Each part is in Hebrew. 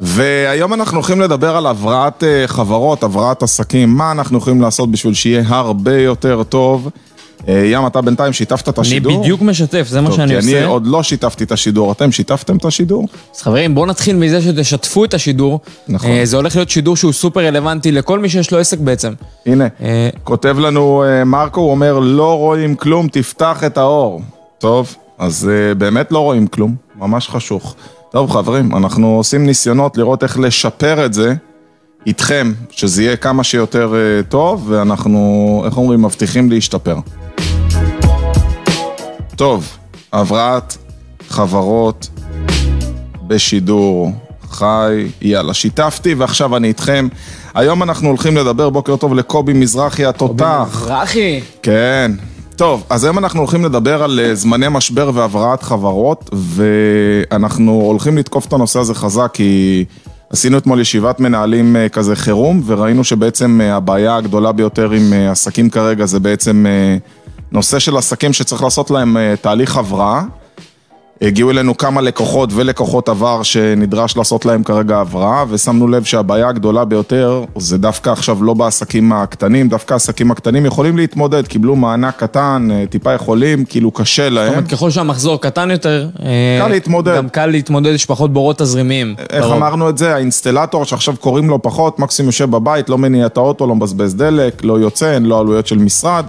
והיום אנחנו הולכים לדבר על הבראת אה, חברות, הבראת עסקים, מה אנחנו יכולים לעשות בשביל שיהיה הרבה יותר טוב. אה, ים, אתה בינתיים שיתפת את אני השידור? בדיוק משתף, זה מה טוב, שאני כי אני עושה. עוד לא שיתפתי את השידור, אתם שיתפתם את השידור? אז חברים, בואו נתחיל מזה שתשתפו את השידור. נכון. אה, זה הולך להיות שידור שהוא סופר רלוונטי לכל מי שיש לו עסק בעצם. הנה, אה, כותב לנו אה, מרקו, הוא אומר, לא רואים כלום, תפתח את האור. טוב, אז באמת לא רואים כלום, ממש חשוך. טוב, חברים, אנחנו עושים ניסיונות לראות איך לשפר את זה איתכם, שזה יהיה כמה שיותר טוב, ואנחנו, איך אומרים, מבטיחים להשתפר. טוב, הבראת חברות בשידור חי, יאללה, שיתפתי ועכשיו אני איתכם. היום אנחנו הולכים לדבר, בוקר טוב לקובי מזרחי התותח. מזרחי. כן. טוב, אז היום אנחנו הולכים לדבר על אה, זמני משבר והבראת חברות, ואנחנו הולכים לתקוף את הנושא הזה חזק, כי עשינו אתמול ישיבת מנהלים אה, כזה חירום, וראינו שבעצם אה, הבעיה הגדולה ביותר עם עסקים כרגע זה בעצם נושא של עסקים שצריך לעשות להם אה, תהליך הבראה. הגיעו אלינו כמה לקוחות ולקוחות עבר שנדרש לעשות להם כרגע הבראה, ושמנו לב שהבעיה הגדולה ביותר זה דווקא עכשיו לא בעסקים הקטנים, דווקא העסקים הקטנים יכולים להתמודד, קיבלו מענק קטן, אה, טיפה יכולים, כאילו קשה זאת להם. אומרת, ככל שהמחזור קטן יותר, אה, קל להתמודד. גם קל להתמודד, יש פחות בורות תזרימיים. איך לרוב. אמרנו את זה? האינסטלטור שעכשיו קוראים לו פחות, מקסימום יושב בבית, לא מניע את האוטו, לא מבזבז דלק, לא יוצא, אין לו עלויות של משרד,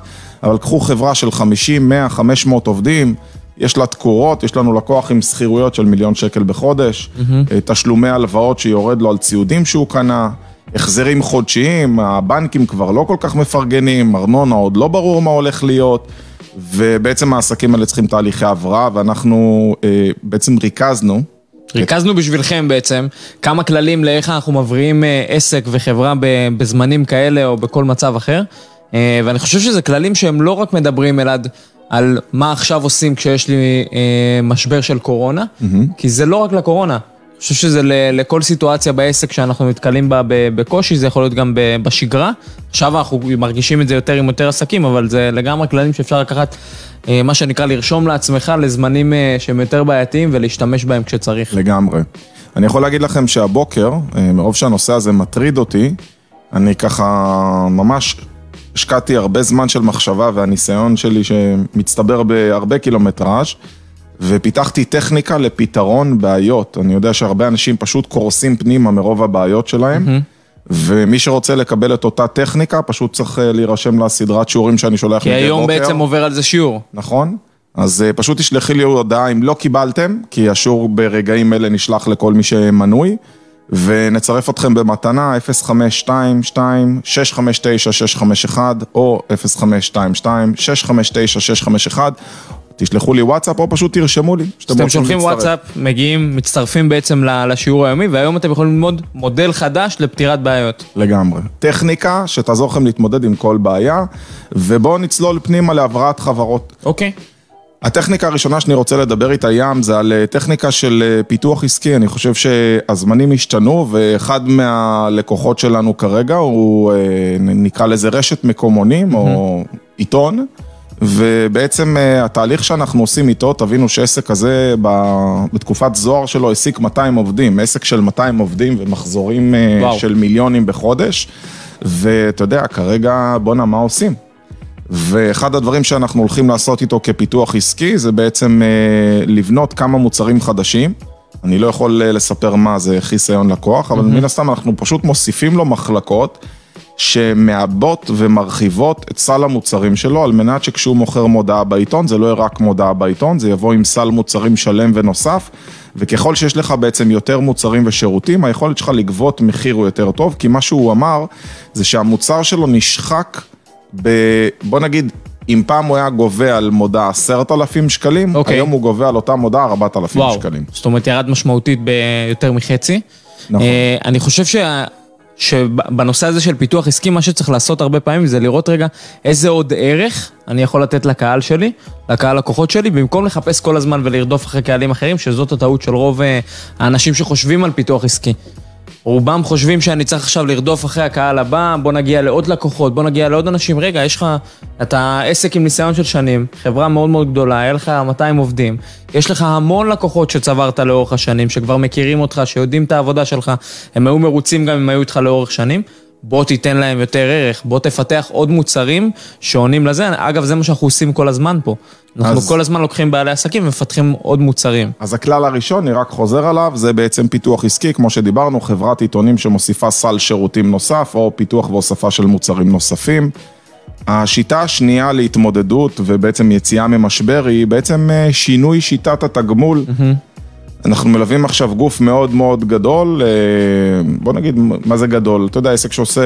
אבל קחו חברה של 50, 100, 500 עובדים, יש לה תקורות, יש לנו לקוח עם שכירויות של מיליון שקל בחודש, אה, תשלומי הלוואות שיורד לו על ציודים שהוא קנה, החזרים חודשיים, הבנקים כבר לא כל כך מפרגנים, ארנונה עוד לא ברור מה הולך להיות. ובעצם העסקים האלה צריכים תהליכי הבראה, ואנחנו אה, בעצם ריכזנו ריכזנו בשבילכם בעצם כמה כללים לאיך אנחנו מבריאים אה, עסק וחברה בזמנים כאלה או בכל מצב אחר. אה, ואני חושב שזה כללים שהם לא רק מדברים אלעד על מה עכשיו עושים כשיש לי אה, משבר של קורונה, כי זה לא רק לקורונה. אני חושב שזה לכל סיטואציה בעסק שאנחנו נתקלים בה בקושי, זה יכול להיות גם בשגרה. עכשיו אנחנו מרגישים את זה יותר עם יותר עסקים, אבל זה לגמרי כללים שאפשר לקחת, אה, מה שנקרא, לרשום לעצמך לזמנים שהם יותר בעייתיים ולהשתמש בהם כשצריך. לגמרי. אני יכול להגיד לכם שהבוקר, מרוב שהנושא הזה מטריד אותי, אני ככה ממש השקעתי הרבה זמן של מחשבה והניסיון שלי שמצטבר בהרבה קילומטראז' ופיתחתי טכניקה לפתרון בעיות. אני יודע שהרבה אנשים פשוט קורסים פנימה מרוב הבעיות שלהם. ומי שרוצה לקבל את אותה טכניקה, פשוט צריך אה, להירשם לסדרת שיעורים שאני שולח כי מדי בוקר. היום בעצם עובר על זה שיעור. נכון? אז אה, פשוט תשלחי לי הודעה אם לא קיבלתם, כי השיעור ברגעים אלה נשלח לכל מי שמנוי, ונצרף אתכם במתנה 0522-659-651 או 0522-659-651. תשלחו לי וואטסאפ או פשוט תרשמו לי. שאתם אתם רוצים שולחים להצטרף. וואטסאפ, מגיעים, מצטרפים בעצם לשיעור היומי, והיום אתם יכולים ללמוד מודל חדש לפתירת בעיות. לגמרי. טכניקה שתעזור לכם להתמודד עם כל בעיה, ובואו נצלול פנימה להבראת חברות. אוקיי. הטכניקה הראשונה שאני רוצה לדבר איתה ים זה על אה, טכניקה של אה, פיתוח עסקי, אני חושב שהזמנים השתנו ואחד מהלקוחות שלנו כרגע הוא אה, נקרא לזה רשת מקומונים או עיתון ובעצם התהליך שאנחנו עושים איתו, תבינו שעסק כזה בתקופת זוהר שלו העסיק 200 עובדים, עסק של 200 עובדים ומחזורים וואו. של מיליונים בחודש ואתה יודע, כרגע בואנה מה עושים? ואחד הדברים שאנחנו הולכים לעשות איתו כפיתוח עסקי זה בעצם אה, לבנות כמה מוצרים חדשים. אני לא יכול אה, לספר מה זה חיסיון לקוח, אבל מן הסתם אנחנו פשוט מוסיפים לו מחלקות שמעבות ומרחיבות את סל המוצרים שלו, על מנת שכשהוא מוכר מודעה בעיתון, זה לא יהיה רק מודעה בעיתון, זה יבוא עם סל מוצרים שלם ונוסף, וככל שיש לך בעצם יותר מוצרים ושירותים, היכולת שלך לגבות מחיר הוא יותר טוב, כי מה שהוא אמר, זה שהמוצר שלו נשחק ב... בוא נגיד, אם פעם הוא היה גובה על מודעה עשרת אלפים שקלים, אוקיי. היום הוא גובה על אותה מודעה ארבעת אלפים וואו. שקלים. זאת אומרת, ירד משמעותית ביותר מחצי. נכון. אה, אני חושב שה... שבנושא הזה של פיתוח עסקי, מה שצריך לעשות הרבה פעמים זה לראות רגע איזה עוד ערך אני יכול לתת לקהל שלי, לקהל לקוחות שלי, במקום לחפש כל הזמן ולרדוף אחרי קהלים אחרים, שזאת הטעות של רוב אה, האנשים שחושבים על פיתוח עסקי. רובם חושבים שאני צריך עכשיו לרדוף אחרי הקהל הבא, בוא נגיע לעוד לקוחות, בוא נגיע לעוד אנשים. רגע, יש לך, אתה עסק עם ניסיון של שנים, חברה מאוד מאוד גדולה, היה לך 200 עובדים, יש לך המון לקוחות שצברת לאורך השנים, שכבר מכירים אותך, שיודעים את העבודה שלך, הם היו מרוצים גם אם היו איתך לאורך שנים. בוא תיתן להם יותר ערך, בוא תפתח עוד מוצרים שעונים לזה. אגב, זה מה שאנחנו עושים כל הזמן פה. אנחנו אז... כל הזמן לוקחים בעלי עסקים ומפתחים עוד מוצרים. אז הכלל הראשון, אני רק חוזר עליו, זה בעצם פיתוח עסקי, כמו שדיברנו, חברת עיתונים שמוסיפה סל שירותים נוסף, או פיתוח והוספה של מוצרים נוספים. השיטה השנייה להתמודדות ובעצם יציאה ממשבר היא בעצם אה, שינוי שיטת התגמול. Mm-hmm. אנחנו מלווים עכשיו גוף מאוד מאוד גדול, אה, בוא נגיד, מה זה גדול? אתה יודע, עסק שעושה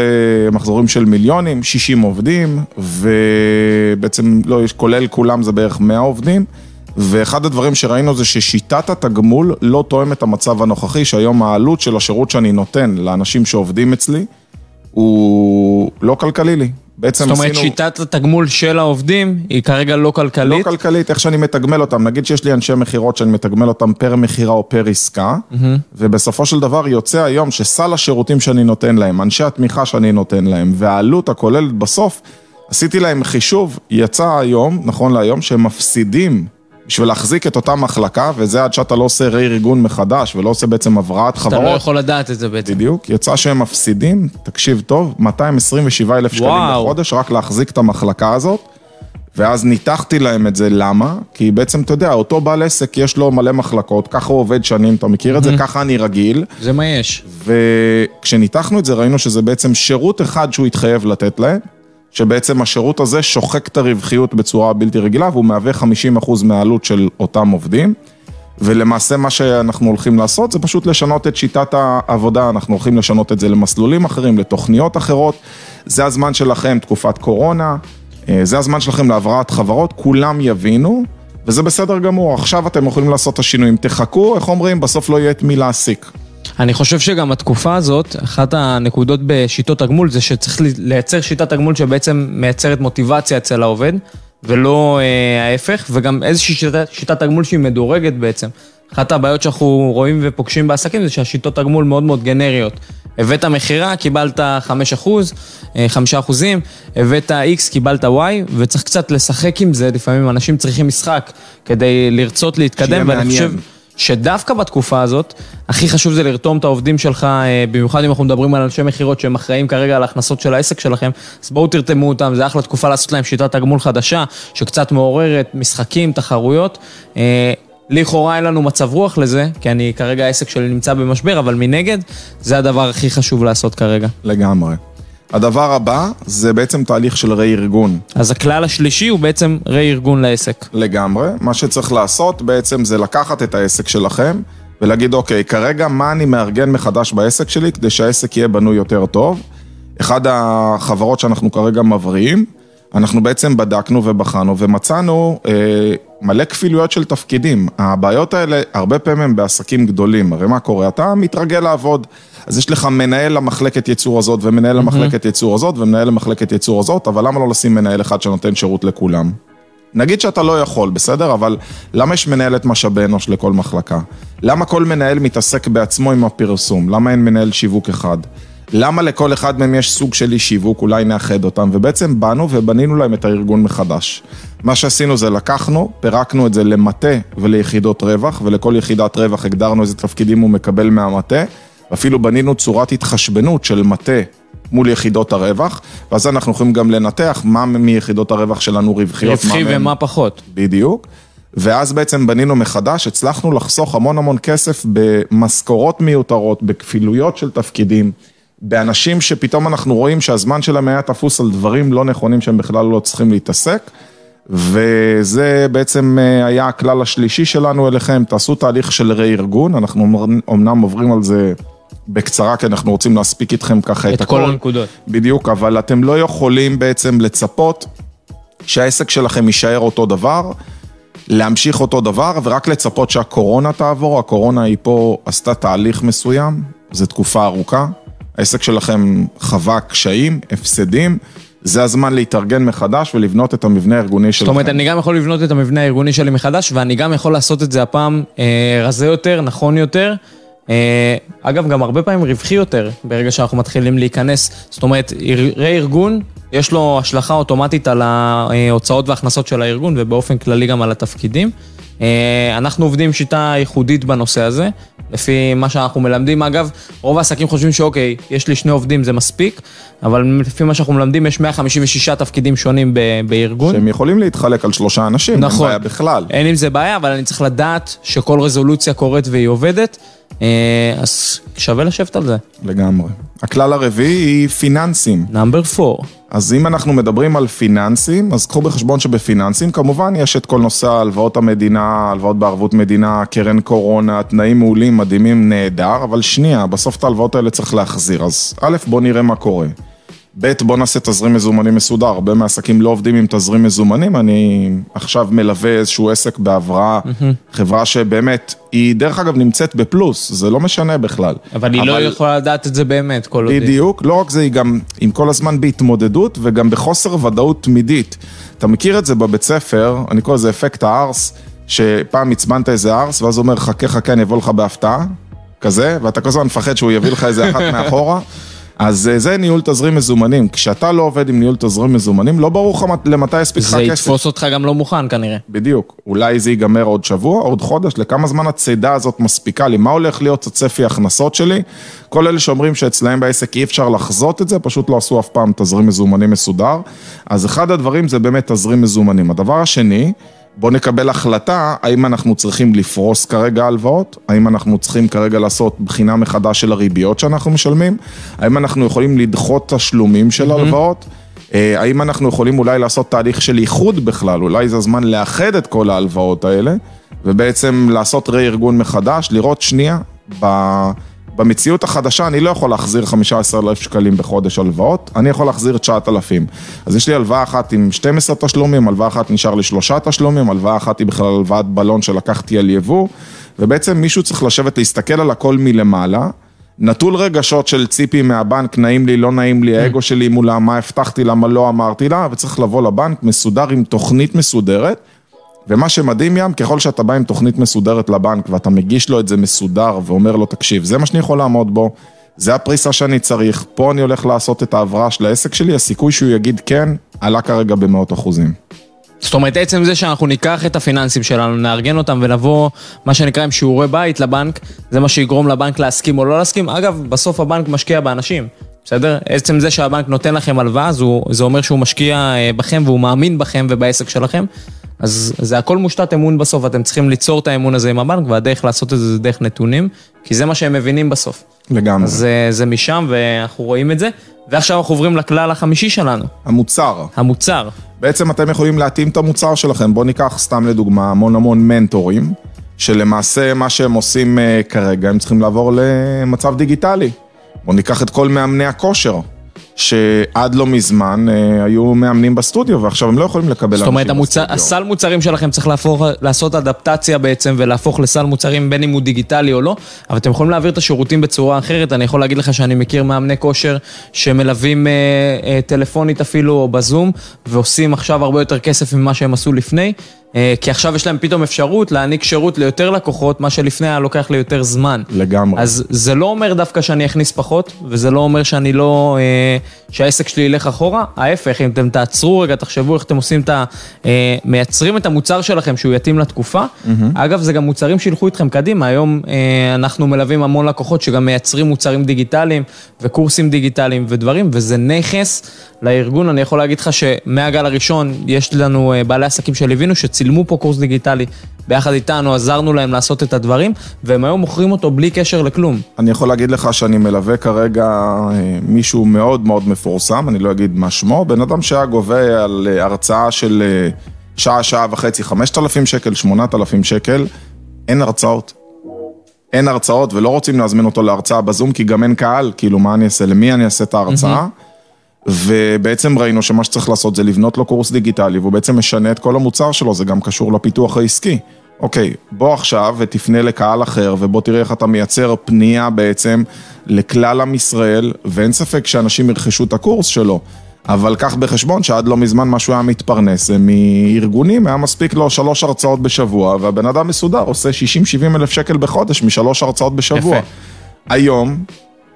מחזורים של מיליונים, 60 עובדים, ובעצם, לא, כולל כולם זה בערך 100 עובדים. ואחד הדברים שראינו זה ששיטת התגמול לא תואם את המצב הנוכחי, שהיום העלות של השירות שאני נותן לאנשים שעובדים אצלי, הוא לא כלכלי לי. בעצם. זאת אומרת, עשינו... שיטת התגמול של העובדים היא כרגע לא כלכלית? לא כלכלית, איך שאני מתגמל אותם. נגיד שיש לי אנשי מכירות שאני מתגמל אותם פר מכירה או פר עסקה, mm-hmm. ובסופו של דבר יוצא היום שסל השירותים שאני נותן להם, אנשי התמיכה שאני נותן להם, והעלות הכוללת בסוף, עשיתי להם חישוב, יצא היום, נכון להיום, שהם מפסידים בשביל להחזיק את אותה מחלקה, וזה עד שאתה לא עושה רה-ארגון מחדש, ולא עושה בעצם הבראת חברות. אתה לא יכול לדעת את זה בעצם. בדיוק, יצא שהם מפסידים, תקשיב טוב, 227 אלף שקלים בחודש, רק להחזיק את המחלקה הזאת. ואז ניתחתי להם את זה, למה? כי בעצם, אתה יודע, אותו בעל עסק, יש לו מלא מחלקות, ככה הוא עובד שנים, אתה מכיר את זה? ככה אני רגיל. זה מה יש. וכשניתחנו את זה, ראינו שזה בעצם שירות אחד שהוא התחייב לתת להם. שבעצם השירות הזה שוחק את הרווחיות בצורה בלתי רגילה והוא מהווה 50% מהעלות של אותם עובדים. ולמעשה מה שאנחנו הולכים לעשות זה פשוט לשנות את שיטת העבודה, אנחנו הולכים לשנות את זה למסלולים אחרים, לתוכניות אחרות. זה הזמן שלכם, תקופת קורונה, אה, זה הזמן שלכם להבראת חברות, כולם יבינו, וזה בסדר גמור. עכשיו אתם יכולים לעשות את השינויים, תחכו, איך אומרים, בסוף לא יהיה את מי להעסיק. אני חושב שגם התקופה הזאת, אחת הנקודות בשיטות תגמול זה שצריך לייצר שיטת תגמול שבעצם מייצרת מוטיבציה אצל העובד, ולא אה, ההפך, וגם איזושהי שיטת, שיטת תגמול שהיא מדורגת בעצם. אחת הבעיות שאנחנו רואים ופוגשים בעסקים זה שהשיטות תגמול מאוד מאוד גנריות. הבאת מכירה, קיבלת 5 אחוז, 5 אה, אחוזים, הבאת X, קיבלת Y, וצריך קצת לשחק עם זה, לפעמים אנשים צריכים משחק כדי לרצות להתקדם, ואני חושב... שדווקא בתקופה הזאת, הכי חשוב זה לרתום את העובדים שלך, אה, במיוחד אם אנחנו מדברים על אנשי מכירות שהם אחראים כרגע על ההכנסות של העסק שלכם, אז בואו תרתמו אותם, זה אחלה תקופה לעשות להם שיטת תגמול חדשה, שקצת מעוררת משחקים, תחרויות. אה, לכאורה אין לנו מצב רוח לזה, כי אני כרגע העסק שלי נמצא במשבר, אבל מנגד, זה הדבר הכי חשוב לעשות כרגע. לגמרי. הדבר הבא זה בעצם תהליך של רה-ארגון. אז הכלל השלישי הוא בעצם רה-ארגון לעסק. לגמרי. מה שצריך לעשות בעצם זה לקחת את העסק שלכם ולהגיד, אוקיי, כרגע מה אני מארגן מחדש בעסק שלי כדי שהעסק יהיה בנוי יותר טוב. אחד החברות שאנחנו כרגע מבריאים, אנחנו בעצם בדקנו ובחנו ומצאנו אה, מלא כפילויות של תפקידים. הבעיות האלה הרבה פעמים הם בעסקים גדולים. הרי מה קורה? אתה מתרגל לעבוד. אז יש לך מנהל למחלקת ייצור הזאת, ומנהל mm-hmm. למחלקת ייצור הזאת, ומנהל למחלקת ייצור הזאת, אבל למה לא לשים מנהל אחד שנותן שירות לכולם? נגיד שאתה לא יכול, בסדר? אבל למה יש מנהלת משאבי אנוש לכל מחלקה? למה כל מנהל מתעסק בעצמו עם הפרסום? למה אין מנהל שיווק אחד? למה לכל אחד מהם יש סוג של אי שיווק, אולי נאחד אותם, ובעצם באנו ובנינו להם את הארגון מחדש. מה שעשינו זה לקחנו, פירקנו את זה למטה וליחידות רווח, ולכל יחידת רווח הגדרנו איזה תפקידים הוא מקבל מהמטה, ואפילו בנינו צורת התחשבנות של מטה מול יחידות הרווח, ואז אנחנו יכולים גם לנתח מה מיחידות הרווח שלנו רווחיות. רווחי ומה מהם... פחות. בדיוק. ואז בעצם בנינו מחדש, הצלחנו לחסוך המון המון כסף במשכורות מיותרות, בכפילויות של תפקידים. באנשים שפתאום אנחנו רואים שהזמן שלהם היה תפוס על דברים לא נכונים שהם בכלל לא צריכים להתעסק. וזה בעצם אה, היה הכלל השלישי שלנו אליכם, תעשו תהליך של רה-ארגון, אנחנו אמנם עוברים על זה בקצרה, כי אנחנו רוצים להספיק איתכם ככה את, את הכל. את כל הנקודות. בדיוק, אבל אתם לא יכולים בעצם לצפות שהעסק שלכם יישאר אותו דבר, להמשיך אותו דבר, ורק לצפות שהקורונה תעבור, הקורונה היא פה עשתה תהליך מסוים, זו תקופה ארוכה. העסק שלכם חווה קשיים, הפסדים, זה הזמן להתארגן מחדש ולבנות את המבנה הארגוני שלכם. זאת אומרת, אני גם יכול לבנות את המבנה הארגוני שלי מחדש, ואני גם יכול לעשות את זה הפעם אה, רזה יותר, נכון יותר. אגב, גם הרבה פעמים רווחי יותר ברגע שאנחנו מתחילים להיכנס. זאת אומרת, רה-ארגון, יש לו השלכה אוטומטית על ההוצאות וההכנסות של הארגון ובאופן כללי גם על התפקידים. אנחנו עובדים שיטה ייחודית בנושא הזה, לפי מה שאנחנו מלמדים. אגב, רוב העסקים חושבים שאוקיי, יש לי שני עובדים, זה מספיק, אבל לפי מה שאנחנו מלמדים, יש 156 תפקידים שונים בארגון. שהם יכולים להתחלק על שלושה אנשים, נכון. אין בעיה בכלל. אין עם זה בעיה, אבל אני צריך לדעת שכל רזולוציה קורית והיא עובדת, אז שווה לשבת על זה. לגמרי. הכלל הרביעי היא פיננסים. נאמבר 4. אז אם אנחנו מדברים על פיננסים, אז קחו בחשבון שבפיננסים כמובן יש את כל נושא הלוואות המדינה, הלוואות בערבות מדינה, קרן קורונה, תנאים מעולים, מדהימים, נהדר, אבל שנייה, בסוף את ההלוואות האלה צריך להחזיר. אז א', בוא נראה מה קורה. ב', בוא נעשה תזרים מזומנים מסודר, הרבה מהעסקים לא עובדים עם תזרים מזומנים, אני עכשיו מלווה איזשהו עסק בהבראה, mm-hmm. חברה שבאמת, היא דרך אגב נמצאת בפלוס, זה לא משנה בכלל. אבל היא אבל... לא יכולה לדעת את זה באמת, כל עוד... בדיוק, לא רק זה, היא גם עם כל הזמן בהתמודדות וגם בחוסר ודאות תמידית. אתה מכיר את זה בבית ספר, אני קורא לזה אפקט הארס, שפעם עצבנת איזה ארס, ואז הוא אומר, חכה חכה, אני אבוא לך בהפתעה, כזה, ואתה כל הזמן מפחד שהוא יביא לך איזה אחת מאחורה. אז אה, זה ניהול תזרים מזומנים. כשאתה לא עובד עם ניהול תזרים מזומנים, לא ברור לך למתי יספיק לך כסף. זה יתפוס אותך גם לא מוכן כנראה. בדיוק. אולי זה ייגמר עוד שבוע, עוד חודש, לכמה זמן הצידה הזאת מספיקה לי? מה הולך להיות הצפי ההכנסות שלי? כל אלה שאומרים שאצלהם בעסק אי אפשר לחזות את זה, פשוט לא עשו אף פעם תזרים מזומנים מסודר. אז אחד הדברים זה באמת תזרים מזומנים. הדבר השני, בוא נקבל החלטה האם אנחנו צריכים לפרוס כרגע הלוואות, האם אנחנו צריכים כרגע לעשות בחינה מחדש של הריביות שאנחנו משלמים, האם אנחנו יכולים לדחות תשלומים של הלוואות, אה, האם אנחנו יכולים אולי לעשות תהליך של איחוד בכלל, אולי זה הזמן לאחד את כל ההלוואות האלה, ובעצם לעשות רה-ארגון מחדש, לראות שנייה, ב... במציאות החדשה אני לא יכול להחזיר 15,000 שקלים בחודש הלוואות, אני יכול להחזיר 9,000. אז יש לי הלוואה אחת עם 12 תשלומים, הלוואה אחת נשאר לי שלושה תשלומים, הלוואה אחת היא בכלל הלוואת בלון שלקחתי על יבוא, ובעצם מישהו צריך לשבת להסתכל על הכל מלמעלה. נטול רגשות של ציפי מהבנק, נעים לי, לא נעים לי, האגו שלי מולה, מה הבטחתי לה, מה לא אמרתי לה, וצריך לבוא לבנק מסודר עם תוכנית מסודרת. ומה שמדהים ים, ככל שאתה בא עם תוכנית מסודרת לבנק ואתה מגיש לו את זה מסודר ואומר לו, תקשיב, זה מה שאני יכול לעמוד בו, זה הפריסה שאני צריך, פה אני הולך לעשות את ההבראה של העסק שלי, הסיכוי שהוא יגיד כן, עלה כרגע במאות אחוזים. זאת אומרת, עצם זה שאנחנו ניקח את הפיננסים שלנו, נארגן אותם ונבוא, מה שנקרא, עם שיעורי בית לבנק, זה מה שיגרום לבנק להסכים או לא להסכים. אגב, בסוף הבנק משקיע באנשים, בסדר? עצם זה שהבנק נותן לכם הלוואה, זה אומר שהוא משקיע אה, בכם והוא מאמין בכם ובעסק שלכם. אז זה הכל מושתת אמון בסוף, אתם צריכים ליצור את האמון הזה עם הבנק, והדרך לעשות את זה זה דרך נתונים, כי זה מה שהם מבינים בסוף. לגמרי. אז זה, זה משם, ואנחנו רואים את זה. ועכשיו אנחנו עוברים לכלל החמישי שלנו. המוצר. המוצר. בעצם אתם יכולים להתאים את המוצר שלכם. בואו ניקח סתם לדוגמה המון המון מנטורים, שלמעשה מה שהם עושים uh, כרגע, הם צריכים לעבור למצב דיגיטלי. בואו ניקח את כל מאמני הכושר. שעד לא מזמן אה, היו מאמנים בסטודיו, ועכשיו הם לא יכולים לקבל אנשים בסטודיו. זאת אומרת, הסל מוצרים שלכם צריך להפוך, לעשות אדפטציה בעצם, ולהפוך לסל מוצרים בין אם הוא דיגיטלי או לא, אבל אתם יכולים להעביר את השירותים בצורה אחרת. אני יכול להגיד לך שאני מכיר מאמני כושר שמלווים אה, אה, טלפונית אפילו, או בזום, ועושים עכשיו הרבה יותר כסף ממה שהם עשו לפני. אה, כי עכשיו יש להם פתאום אפשרות להעניק שירות ליותר לקוחות, מה שלפני היה לוקח לי יותר זמן. לגמרי. אז זה לא אומר דווקא שאני אכניס פחות, וזה לא אומר שאני לא... אה, שהעסק שלי ילך אחורה. ההפך, אם אתם תעצרו רגע, תחשבו איך אתם עושים את ה... אה, מייצרים את המוצר שלכם שהוא יתאים לתקופה. Mm-hmm. אגב, זה גם מוצרים שילכו איתכם קדימה. היום אנחנו מלווים המון לקוחות שגם מייצרים מוצרים דיגיטליים וקורסים דיגיטליים ודברים, וזה נכס לארגון. אני יכול להגיד לך שמהגל הראשון יש לנו בעלי עסקים שליווינו, צילמו פה קורס דיגיטלי ביחד איתנו, עזרנו להם לעשות את הדברים, והם היום מוכרים אותו בלי קשר לכלום. אני יכול להגיד לך שאני מלווה כרגע אה, מישהו מאוד מאוד מפורסם, אני לא אגיד מה שמו, בן אדם שהיה גובה על אה, הרצאה של אה, שעה, שעה וחצי, 5,000 שקל, 8,000 שקל, אין הרצאות. אין הרצאות ולא רוצים להזמין אותו להרצאה בזום, כי גם אין קהל, כאילו מה אני אעשה, למי אני אעשה את ההרצאה? Mm-hmm. ובעצם ראינו שמה שצריך לעשות זה לבנות לו קורס דיגיטלי, והוא בעצם משנה את כל המוצר שלו, זה גם קשור לפיתוח העסקי. אוקיי, בוא עכשיו ותפנה לקהל אחר, ובוא תראה איך אתה מייצר פנייה בעצם לכלל עם ישראל, ואין ספק שאנשים ירכשו את הקורס שלו. אבל קח בחשבון שעד לא מזמן מה שהוא היה מתפרנס זה מארגונים, היה מספיק לו שלוש הרצאות בשבוע, והבן אדם מסודר עושה 60-70 אלף שקל בחודש משלוש הרצאות בשבוע. יפה. היום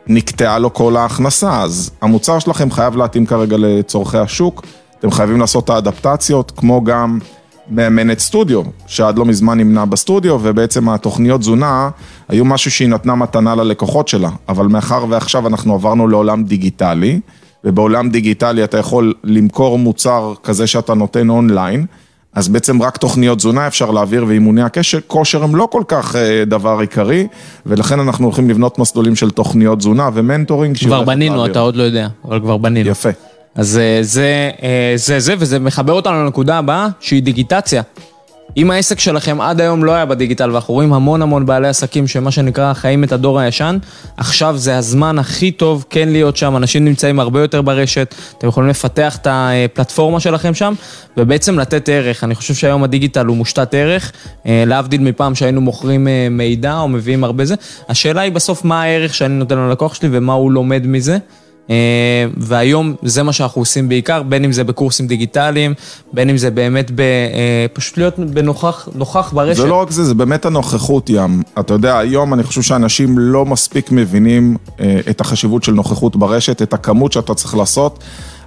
נקטעה לו כל ההכנסה, אז המוצר שלכם חייב להתאים כרגע לצורכי השוק, אתם חייבים לעשות את האדפטציות, כמו גם מאמנת סטודיו, שעד לא מזמן נמנה בסטודיו, ובעצם התוכניות תזונה היו משהו שהיא נתנה מתנה ללקוחות שלה, אבל מאחר ועכשיו אנחנו עברנו לעולם דיגיטלי, ובעולם דיגיטלי אתה יכול למכור מוצר כזה שאתה נותן אונליין, אז בעצם רק תוכניות תזונה אפשר להעביר ואימוני הקשר, כושר הם לא כל כך אה, דבר עיקרי, ולכן אנחנו הולכים לבנות מסלולים של תוכניות תזונה ו mentoring. כבר בנינו, להעביר. אתה עוד לא יודע, אבל כבר בנינו. יפה. אז אה, זה, אה, זה זה, וזה מחבר אותנו לנקודה הבאה, שהיא דיגיטציה. אם העסק שלכם עד היום לא היה בדיגיטל, ואנחנו רואים המון המון בעלי עסקים שמה שנקרא חיים את הדור הישן, עכשיו זה הזמן הכי טוב כן להיות שם, אנשים נמצאים הרבה יותר ברשת, אתם יכולים לפתח את הפלטפורמה שלכם שם, ובעצם לתת ערך. אני חושב שהיום הדיגיטל הוא מושתת ערך, אה, להבדיל מפעם שהיינו מוכרים אה, מידע או מביאים הרבה זה. השאלה היא בסוף מה הערך שאני נותן ללקוח שלי ומה הוא לומד מזה. אה, והיום זה מה שאנחנו עושים בעיקר, בין אם זה בקורסים דיגיטליים, בין אם זה באמת ב, אה, פשוט להיות בנוכח נוכח ברשת. זה לא רק זה, זה באמת הנוכחות ים. אתה יודע, היום אני חושב שאנשים לא מספיק מבינים אה, את החשיבות של נוכחות ברשת, את הכמות שאתה צריך לעשות.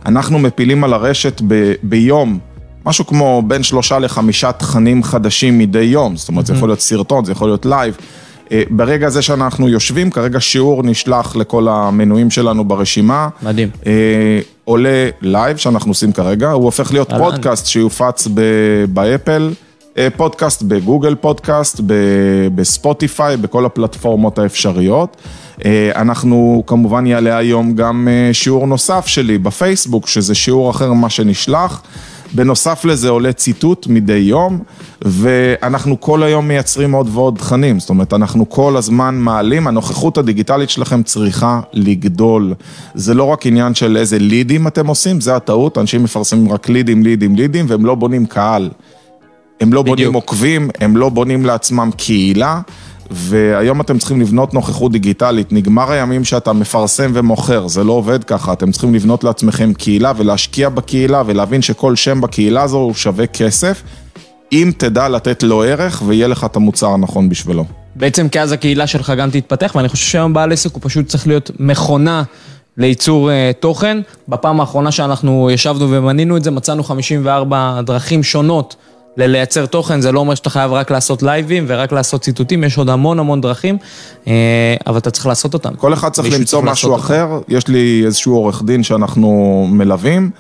אנחנו מפילים על הרשת ב, ביום. משהו כמו בין שלושה לחמישה תכנים חדשים מדי יום, זאת אומרת, זה יכול להיות סרטון, זה יכול להיות לייב. אה, ברגע הזה שאנחנו יושבים, כרגע שיעור נשלח לכל המנויים שלנו ברשימה. מדהים. אה, עולה לייב שאנחנו עושים כרגע, הוא הופך להיות אהלן. פודקאסט שיופץ ב- ב Apple, אה, פודקאסט ב Google Podcast, ב Spotify, בכל הפלטפורמות האפשריות. אה, אנחנו כמובן יעלה היום גם שיעור נוסף שלי בפייסבוק, שזה שיעור אחר ממה שנשלח. בנוסף לזה עולה ציטוט מדי יום, ואנחנו כל היום מייצרים עוד ועוד תכנים, זאת אומרת, אנחנו כל הזמן מעלים, הנוכחות הדיגיטלית שלכם צריכה לגדול. זה לא רק עניין של איזה לידים אתם עושים, זה הטעות, אנשים מפרסמים רק לידים, לידים, לידים, והם לא בונים קהל. הם לא בונים בדיוק. עוקבים, הם לא בונים לעצמם קהילה, והיום אתם צריכים לבנות נוכחות דיגיטלית. נגמר הימים שאתה מפרסם ומוכר, זה לא עובד ככה, אתם צריכים לבנות לעצמכם קהילה ולהשקיע בקהילה ולהבין שכל שם בקהילה הזו הוא שווה כסף, אם תדע לתת לו ערך ויהיה לך את המוצר הנכון בשבילו. בעצם כי אז הקהילה שלך גם תתפתח, ואני חושב שהיום בעל עסק הוא פשוט צריך להיות מכונה לייצור אה, תוכן. בפעם האחרונה שאנחנו ישבנו ומנינו את זה, מצאנו 54 דרכים שונות ללייצר תוכן, זה לא אומר שאתה חייב רק לעשות לייבים ורק לעשות ציטוטים, יש עוד המון המון דרכים, אה, אבל אתה צריך לעשות אותם. כל אחד צריך למצוא צריך משהו אחר, יש לי איזשהו עורך דין שאנחנו מלווים,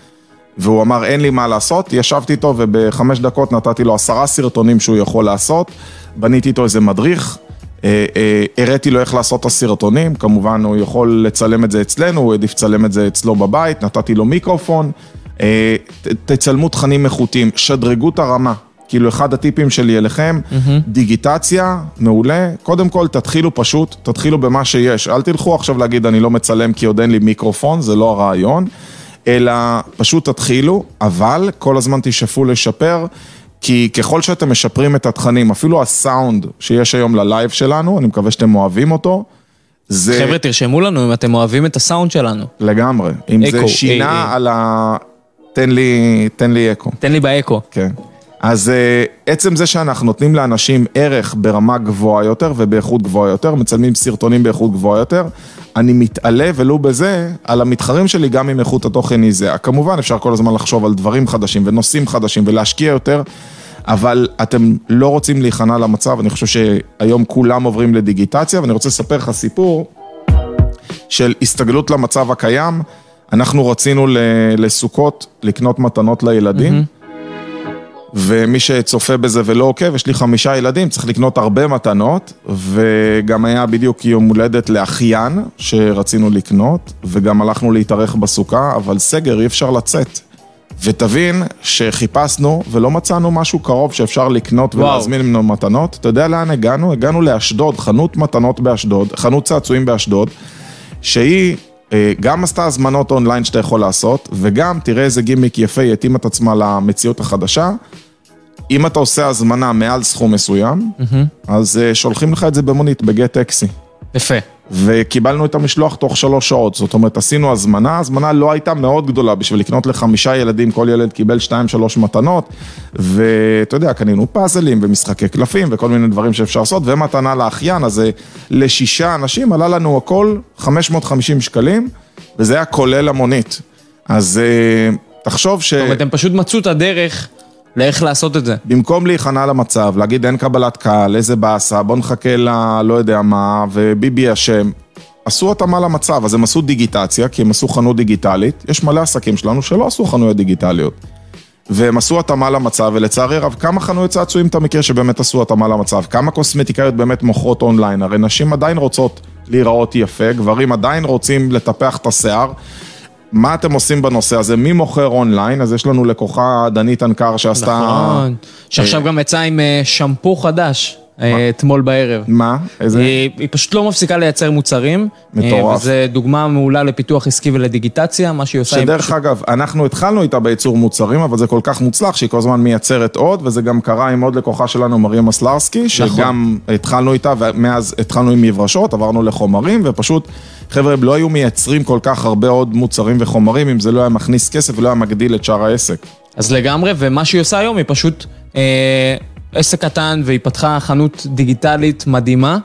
והוא אמר אין לי מה לעשות, ישבתי איתו ובחמש דקות נתתי לו עשרה סרטונים שהוא יכול לעשות, בניתי איתו איזה מדריך, אה, אה, הראיתי לו איך לעשות את הסרטונים, כמובן הוא יכול לצלם את זה אצלנו, הוא העדיף לצלם את זה אצלו בבית, נתתי לו מיקרופון, תצלמו תכנים איכותיים, שדרגו את הרמה. כאילו אחד הטיפים שלי אליכם, דיגיטציה, מעולה, קודם כל תתחילו פשוט, תתחילו במה שיש, אל תלכו עכשיו להגיד אני לא מצלם כי עוד אין לי מיקרופון, זה לא הרעיון, אלא פשוט תתחילו, אבל כל הזמן תשאפו לשפר, כי ככל שאתם משפרים את התכנים, אפילו הסאונד שיש היום ללייב שלנו, אני מקווה שאתם אוהבים אותו, זה חבר'ה, תרשמו לנו אם אתם אוהבים את הסאונד שלנו. לגמרי, אם אקו, זה שינה אה, אה. על ה... תן לי, תן לי אקו. תן לי באקו. כן. אז uh, עצם זה שאנחנו נותנים לאנשים ערך ברמה גבוהה יותר ובאיכות גבוהה יותר, מצלמים סרטונים באיכות גבוהה יותר, אני מתעלה ולו בזה על המתחרים שלי גם אם איכות התוכן היא זהה. כמובן אפשר כל הזמן לחשוב על דברים חדשים ונושאים חדשים ולהשקיע יותר, אבל אתם לא רוצים להיכנע למצב, אני חושב שהיום כולם עוברים לדיגיטציה ואני רוצה לספר לך סיפור של הסתגלות למצב הקיים. אנחנו רצינו לסוכות לקנות מתנות לילדים. ומי שצופה בזה ולא עוקב, יש לי חמישה ילדים, צריך לקנות הרבה מתנות, וגם היה בדיוק יום הולדת לאחיין שרצינו לקנות, וגם הלכנו להתארח בסוכה, אבל סגר, אי אפשר לצאת. ותבין שחיפשנו ולא מצאנו משהו קרוב שאפשר לקנות וואו. ולהזמין ממנו מתנות. אתה יודע לאן הגענו? הגענו לאשדוד, חנות מתנות באשדוד, חנות צעצועים באשדוד, שהיא גם עשתה הזמנות אונליין שאתה יכול לעשות, וגם תראה איזה גימיק יפה, היא התאימה את עצמה למציאות החדשה. אם אתה עושה הזמנה מעל סכום מסוים, אז אה, שולחים לך את זה במונית בגט טקסי. יפה. וקיבלנו את המשלוח תוך שלוש שעות, זאת אומרת עשינו הזמנה, הזמנה לא הייתה מאוד גדולה בשביל לקנות לחמישה ילדים, כל ילד קיבל שתיים שלוש מתנות, ואתה יודע, קנינו פאזלים ומשחקי קלפים וכל מיני דברים שאפשר לעשות, ומתנה לאחיין, אז לשישה אנשים. עלה לנו הכל 550 שקלים, וזה היה כולל המונית. אז אה, תחשוב ש... זאת אומרת, הם פשוט מצאו את הדרך לאיך לעשות את זה. במקום להיכנע למצב, להגיד אין קבלת קהל, איזה באסה, בוא נחכה ל... לא יודע מה, וביבי אשם, עשו התאמה למצב, אז הם עשו דיגיטציה, כי הם עשו חנות דיגיטלית, יש מלא עסקים שלנו שלא עשו חנויות דיגיטליות. והם עשו התאמה למצב, ולצערי רב, כמה חנויות צעצועים אתה מכיר שבאמת עשו התאמה למצב? כמה קוסמטיקאיות באמת מוכרות אונליין? הרי נשים עדיין רוצות להיראות יפה, גברים עדיין רוצים לטפח את השיער. מה אתם עושים בנושא הזה? מי מוכר אונליין? אז יש לנו לקוחה דנית אנקר שעשתה... נכון. שעכשיו גם יצאה עם אה, שמפו חדש. אה, אתמול בערב. מה? איזה? היא, היא פשוט לא מפסיקה לייצר מוצרים. מטורף. אה, וזה דוגמה מעולה לפיתוח עסקי ולדיגיטציה, מה שהיא עושה. שדרך פשוט- אגב, אנחנו התחלנו איתה בייצור מוצרים, אבל זה כל כך מוצלח שהיא כל הזמן מייצרת עוד, וזה גם קרה עם עוד לקוחה שלנו, מריה מסלרסקי, שגם התחלנו איתה, ומאז התחלנו עם מברשות, עברנו לחומרים, ופשוט, חבר'ה, הם לא היו מייצרים כל כך הרבה עוד מוצרים וחומרים, אם זה לא היה מכניס כסף ולא היה מגדיל את שאר העסק. אז לגמרי, ומה שהיא עושה היום היא פשוט אה, עסק קטן והיא פתחה חנות דיגיטלית מדהימה.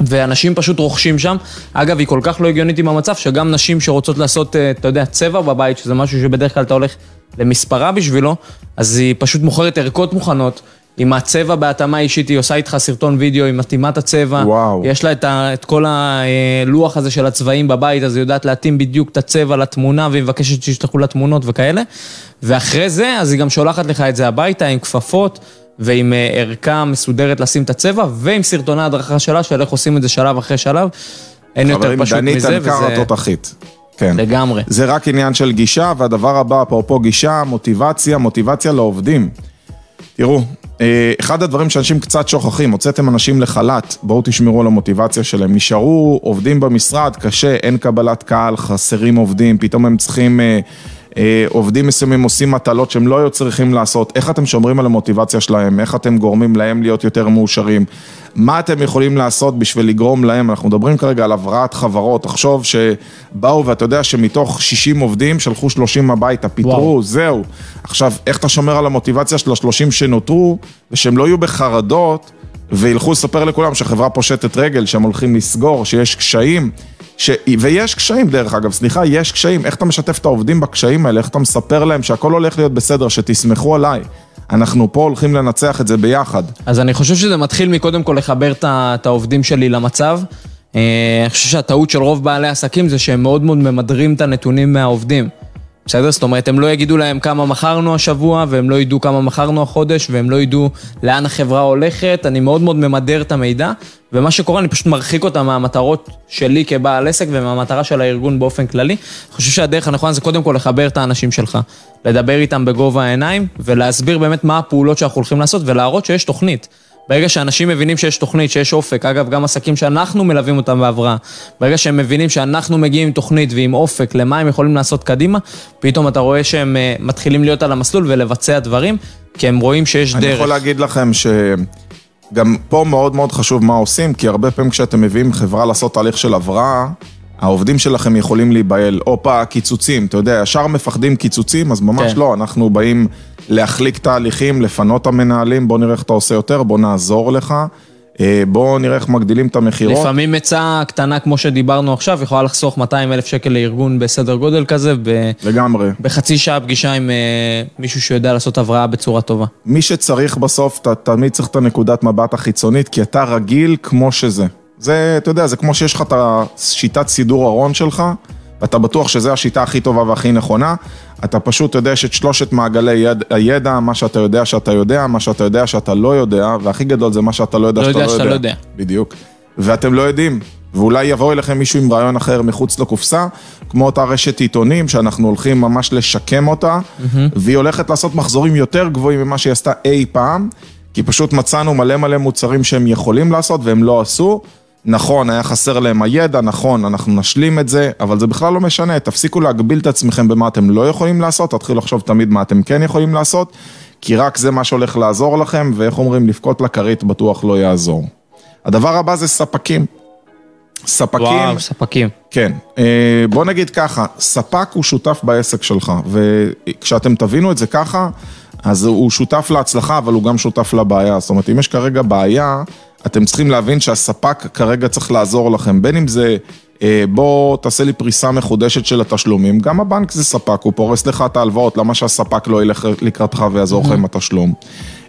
ואנשים פשוט רוכשים שם. אגב, היא כל כך לא הגיונית עם המצב, שגם נשים שרוצות לעשות, אה, אתה יודע, צבע בבית, שזה משהו שבדרך כלל אתה הולך למספרה בשבילו, אז היא פשוט מוכרת ערכות מוכנות. עם הצבע בהתאמה אישית, היא עושה איתך סרטון וידאו, היא מתאימה את הצבע. וואו. יש לה את, ה, את כל הלוח הזה של הצבעים בבית, אז היא יודעת להתאים בדיוק את הצבע לתמונה, והיא מבקשת שישלחו לה תמונות וכאלה. ואחרי זה, אז היא גם שולחת לך את זה הביתה עם כפפות. ועם אה, ערכה מסודרת לשים את הצבע, ועם סרטוני הדרכה שלה, של איך עושים את זה שלב אחרי שלב. אין יותר חברים, פשוט דנית מזה, וזה התותחית. כן. לגמרי. זה רק עניין של גישה, והדבר הבא, אפרופו גישה, מוטיבציה, מוטיבציה לעובדים. תראו, אה, אחד הדברים שאנשים קצת שוכחים, הוצאתם אנשים לחל"ת, בואו תשמרו על המוטיבציה שלהם. נשארו עובדים במשרד, קשה, אין קבלת קהל, חסרים עובדים, פתאום הם צריכים... אה, אה, עובדים מסוימים עושים מטלות שהם לא היו צריכים לעשות, איך אתם שומרים על המוטיבציה שלהם, איך אתם גורמים להם להיות יותר מאושרים, מה אתם יכולים לעשות בשביל לגרום להם, אנחנו מדברים כרגע על הבראת חברות, תחשוב שבאו ואתה יודע שמתוך 60 עובדים שלחו 30 הביתה, פיטרו. זהו. עכשיו, איך אתה שומר על המוטיבציה של ה-30 שנותרו, ושהם לא יהיו בחרדות, וילכו לספר לכולם שהחברה פושטת רגל, שהם הולכים לסגור, שיש קשיים. ש... ויש קשיים דרך אגב, סליחה, יש קשיים, איך אתה משתף את העובדים בקשיים האלה, איך אתה מספר להם שהכל הולך להיות בסדר, שתסמכו עליי. אנחנו פה הולכים לנצח את זה ביחד. אז אני חושב שזה מתחיל מקודם כל לחבר את העובדים שלי למצב. אה, אני חושב שהטעות של רוב בעלי העסקים זה שהם מאוד מאוד ממדרים את הנתונים מהעובדים. בסדר? זאת אומרת, הם לא יגידו להם כמה מכרנו השבוע, והם לא ידעו כמה מכרנו החודש, והם לא ידעו לאן החברה הולכת. אני מאוד מאוד ממדר את המידע, ומה שקורה, אני פשוט מרחיק אותם מהמטרות שלי כבעל עסק ומהמטרה של הארגון באופן כללי. אני חושב שהדרך הנכונה זה קודם כל לחבר את האנשים שלך, לדבר איתם בגובה העיניים, ולהסביר באמת מה הפעולות שאנחנו הולכים לעשות, ולהראות שיש תוכנית. ברגע שאנשים מבינים שיש תוכנית, שיש אופק, אגב, גם עסקים שאנחנו מלווים אותם בהבראה, ברגע שהם מבינים שאנחנו מגיעים עם תוכנית ועם אופק למה הם יכולים לעשות קדימה, פתאום אתה רואה שהם אה, מתחילים להיות על המסלול ולבצע דברים, כי הם רואים שיש אני דרך. יכול להגיד לכם שגם פה מאוד מאוד חשוב מה עושים, כי הרבה פעמים כשאתם מביאים חברה לעשות תהליך של הבראה, העובדים שלכם יכולים להיבהל. הופה, קיצוצים, אתה יודע, ישר מפחדים קיצוצים, אז ממש כן. לא, אנחנו באים להחליק תהליכים, לפנות המנהלים, בוא נראה איך אתה עושה יותר, בוא נעזור לך, אה, בוא נראה איך מגדילים את המכירות. לפעמים עצה קטנה כמו שדיברנו עכשיו, יכולה לחסוך 200 אלף שקל לארגון בסדר גודל כזה, ב- לגמרי. בחצי שעה פגישה עם אה, מישהו שיודע לעשות הבראה בצורה טובה. מי שצריך בסוף, אתה תמיד צריך את הנקודת מבט החיצונית, כי אתה רגיל כמו שזה. זה, אתה יודע, זה כמו שיש לך את השיטת סידור ארון שלך, ואתה בטוח שזו השיטה הכי טובה והכי נכונה, אתה פשוט יודע שיש את שלושת מעגלי יד, הידע, מה שאתה יודע שאתה יודע, מה שאתה יודע שאתה לא יודע, והכי גדול זה מה שאתה לא יודע לא שאתה יודע לא שאתה יודע. לא יודע. בדיוק. ואתם לא יודעים, ואולי יבוא אליכם מישהו עם רעיון אחר מחוץ לקופסה, כמו אותה רשת עיתונים שאנחנו הולכים ממש לשקם אותה, והיא הולכת לעשות מחזורים יותר גבוהים ממה שהיא עשתה אי פעם, כי פשוט מצאנו מלא מלא מוצרים שהם יכולים לעשות והם לא עשו. נכון, היה חסר להם הידע, נכון, אנחנו נשלים את זה, אבל זה בכלל לא משנה, תפסיקו להגביל את עצמכם במה אתם לא יכולים לעשות, תתחילו לחשוב תמיד מה אתם כן יכולים לעשות, כי רק זה מה שהולך לעזור לכם, ואיך אומרים, לבכות לכרית בטוח לא יעזור. הדבר הבא זה ספקים. ספקים, וואו, ספקים. כן, אה, בוא נגיד ככה, ספק הוא שותף בעסק שלך, וכשאתם תבינו את זה ככה, אז הוא שותף להצלחה, אבל הוא גם שותף לבעיה. זאת אומרת, אם יש כרגע בעיה, אתם צריכים להבין שהספק כרגע צריך לעזור לכם, בין אם זה אה, בוא תעשה לי פריסה מחודשת של התשלומים, גם הבנק זה ספק, הוא פורס לך את ההלוואות, למה שהספק לא ילך לקראתך ויעזור לך עם התשלום?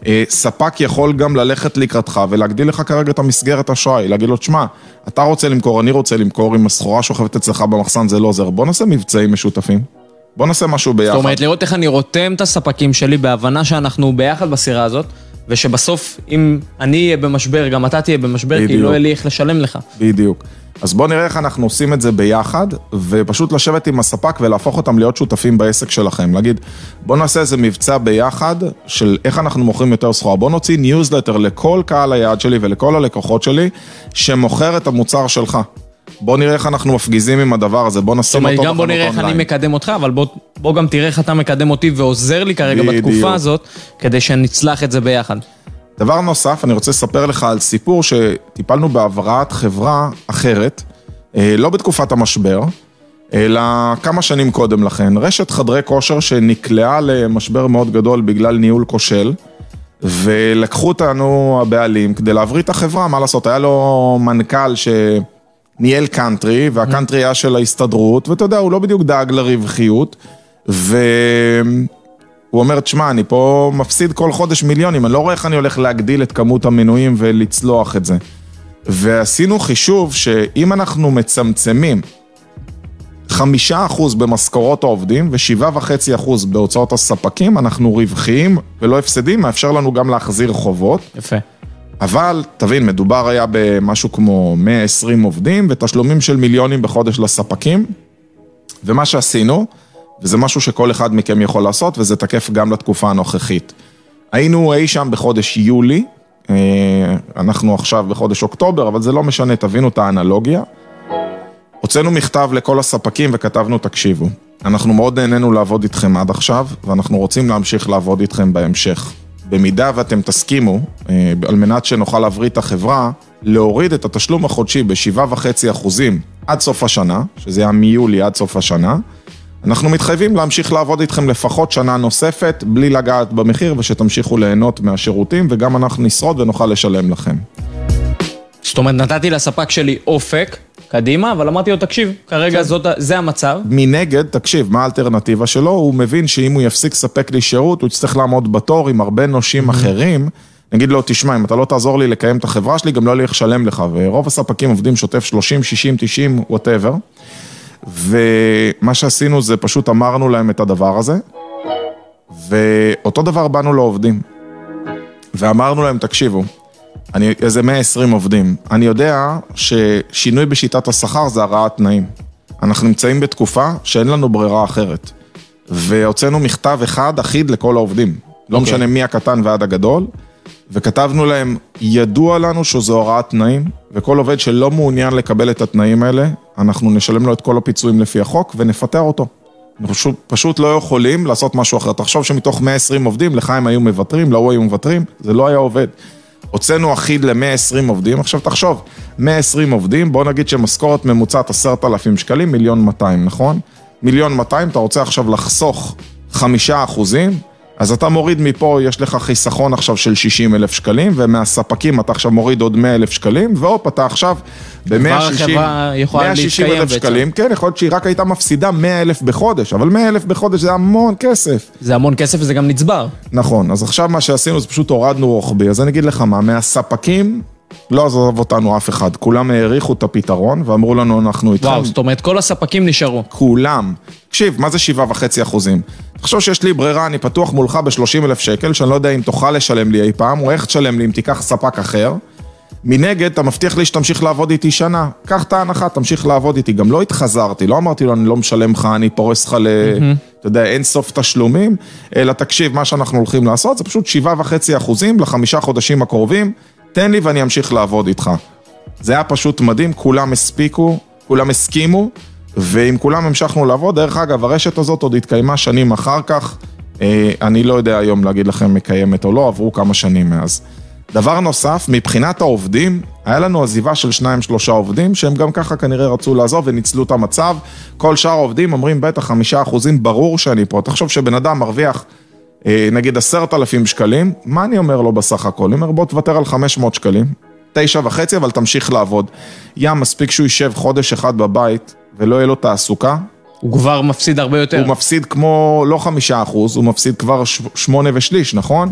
אה, ספק יכול גם ללכת לקראתך ולהגדיל לך כרגע את המסגרת אשראי, להגיד לו, תשמע, אתה רוצה למכור, אני רוצה למכור, אם הסחורה שוכבת אצלך במחסן זה לא עוזר, בוא נעשה מבצעים משותפים. בוא נעשה משהו ביחד. זאת אומרת, לראות איך אני רותם את הספקים שלי בהבנה שאנחנו ביחד בסירה הזאת, ושבסוף, אם אני אהיה במשבר, גם אתה תהיה במשבר, כי בדיוק. לא יהיה לי איך לשלם לך. בדיוק. אז בואו נראה איך אנחנו עושים את זה ביחד, ופשוט לשבת עם הספק ולהפוך אותם להיות שותפים בעסק שלכם. להגיד, בואו נעשה איזה מבצע ביחד של איך אנחנו מוכרים יותר סחורה. בואו נוציא ניוזלטר לכל קהל היעד שלי ולכל הלקוחות שלי, שמוכר את המוצר שלך. בואו נראה איך אנחנו מפגיזים עם הדבר הזה, בואו זאת נשים אומרת, אותו גם בוא בחנות נראה איך אני אונליין. מקדם אותך, אבל בוא, בוא גם תראה איך אתה מקדם אותי ועוזר לי כרגע בדיוק. בתקופה הזאת, כדי שנצלח את זה ביחד. דבר נוסף, אני רוצה לספר לך על סיפור שטיפלנו בהבראת חברה אחרת, אה, לא בתקופת המשבר, אלא כמה שנים קודם לכן. רשת חדרי כושר שנקלעה למשבר מאוד גדול בגלל ניהול כושל, ולקחו אותנו הבעלים כדי להבריא את החברה, מה לעשות, היה לו מנכ"ל שניהל קאנטרי, והקאנטרי היה של ההסתדרות, ואתה יודע, הוא לא בדיוק דאג לרווחיות, ו... הוא אומר, תשמע, אני פה מפסיד כל חודש מיליונים, אני לא רואה איך אני הולך להגדיל את כמות המנויים ולצלוח את זה. ועשינו חישוב שאם אנחנו מצמצמים חמישה אחוז במשכורות העובדים ושבעה וחצי אחוז בהוצאות הספקים, אנחנו רווחיים ולא הפסדים, מאפשר לנו גם להחזיר חובות. יפה. אבל, תבין, מדובר היה במשהו כמו 120 עובדים ותשלומים של מיליונים בחודש לספקים. ומה שעשינו, וזה משהו שכל אחד מכם יכול לעשות, וזה תקף גם לתקופה הנוכחית. היינו אי שם בחודש יולי, אה, אנחנו עכשיו בחודש אוקטובר, אבל זה לא משנה, תבינו את האנלוגיה. הוצאנו מכתב לכל הספקים וכתבנו, תקשיבו, אנחנו מאוד נהנינו לעבוד איתכם עד עכשיו, ואנחנו רוצים להמשיך לעבוד איתכם בהמשך. במידה ואתם תסכימו, אה, על מנת שנוכל להבריא את החברה, להוריד את התשלום החודשי ב-7.5 אחוזים עד סוף השנה, שזה היה מיולי עד סוף השנה, אנחנו מתחייבים להמשיך לעבוד איתכם לפחות שנה נוספת, בלי לגעת במחיר, ושתמשיכו ליהנות מהשירותים, וגם אנחנו נשרוד ונוכל לשלם לכם. זאת אומרת, נתתי לספק שלי אופק, קדימה, אבל אמרתי לו, תקשיב, כן. כרגע זאת, ה- זה המצב. מנגד, תקשיב, מה האלטרנטיבה שלו? הוא מבין שאם הוא יפסיק לספק לי שירות, הוא יצטרך לעמוד בתור עם הרבה נושים אחרים. נגיד לו, תשמע, אם אתה לא תעזור לי לקיים את החברה שלי, גם לא יהיה לי איך לשלם לך. ורוב הספקים עובדים שוטף 30, 60, 90, whatever. ומה שעשינו זה פשוט אמרנו להם את הדבר הזה, ואותו דבר באנו לעובדים. ואמרנו להם, תקשיבו, אני איזה 120 עובדים. אני יודע ששינוי בשיטת השכר זה הרעת תנאים. אנחנו נמצאים בתקופה שאין לנו ברירה אחרת. והוצאנו מכתב אחד אחיד לכל העובדים. לא אוקיי. משנה מי הקטן ועד הגדול. וכתבנו להם, ידוע לנו שזו הוראת תנאים, וכל עובד שלא מעוניין לקבל את התנאים האלה, אנחנו נשלם לו את כל הפיצויים לפי החוק ונפטר אותו. אנחנו פשוט, פשוט לא יכולים לעשות משהו אחר. תחשוב שמתוך 120 עובדים, לך הם היו מוותרים, להוא היו מוותרים, זה לא היה עובד. הוצאנו אחיד ל-120 עובדים, עכשיו תחשוב, 120 עובדים, בוא נגיד שמשכורת ממוצעת 10,000 שקלים, מיליון 200, נכון? מיליון 200, אתה רוצה עכשיו לחסוך 5 אחוזים, אז אתה מוריד מפה, יש לך חיסכון עכשיו של 60 אלף שקלים, ומהספקים אתה עכשיו מוריד עוד 100 אלף שקלים, והופ, אתה עכשיו ב-160 החברה יכולה להתקיים אלף. שקלים, כן, יכול להיות שהיא רק הייתה מפסידה 100 אלף בחודש, אבל 100 אלף בחודש זה המון כסף. זה המון כסף וזה גם נצבר. נכון, אז עכשיו מה שעשינו זה פשוט הורדנו רוחבי, אז אני אגיד לך מה, מהספקים לא עזוב אותנו אף אחד, כולם העריכו את הפתרון ואמרו לנו אנחנו איתכם, וואו, זאת אומרת, כל הספקים נשארו. כולם. תקשיב, מה זה שבעה וחצי אחוזים? תחשוב שיש לי ברירה, אני פתוח מולך ב-30 אלף שקל, שאני לא יודע אם תוכל לשלם לי אי פעם, או איך תשלם לי אם תיקח ספק אחר. מנגד, אתה מבטיח לי שתמשיך לעבוד איתי שנה. קח את ההנחה, תמשיך לעבוד איתי. גם לא התחזרתי, לא אמרתי לו, אני לא משלם לך, אני פורס לך ל... אתה יודע, אין סוף תשלומים, אלא תקשיב, מה שאנחנו הולכים לעשות זה פשוט שבעה וחצי אחוזים לחמישה חודשים הקרובים, תן לי ואני אמשיך לעבוד איתך. זה היה פשוט מדהים, כולם הספיקו, כולם הסכימו, ועם כולם המשכנו לעבוד. דרך אגב, הרשת הזאת עוד התקיימה שנים אחר כך, אה, אני לא יודע היום להגיד לכם מקיימת או לא, עברו כמה שנים מאז. דבר נוסף, מבחינת העובדים, היה לנו עזיבה של שניים שלושה עובדים, שהם גם ככה כנראה רצו לעזוב וניצלו את המצב. כל שאר העובדים אומרים, בטח חמישה אחוזים, ברור שאני פה. תחשוב שבן אדם מרוויח, אה, נגיד עשרת אלפים שקלים, מה אני אומר לו בסך הכל? אני אומר, בוא תוותר על חמש מאות שקלים, תשע וחצי, אבל תמשיך לעבוד. ים, מספיק שהוא יישב חודש אחד בבית ולא יהיה לו תעסוקה, הוא כבר מפסיד הרבה יותר. הוא מפסיד כמו, לא חמישה אחוז, הוא מפסיד כבר שמונה ושליש, נכון?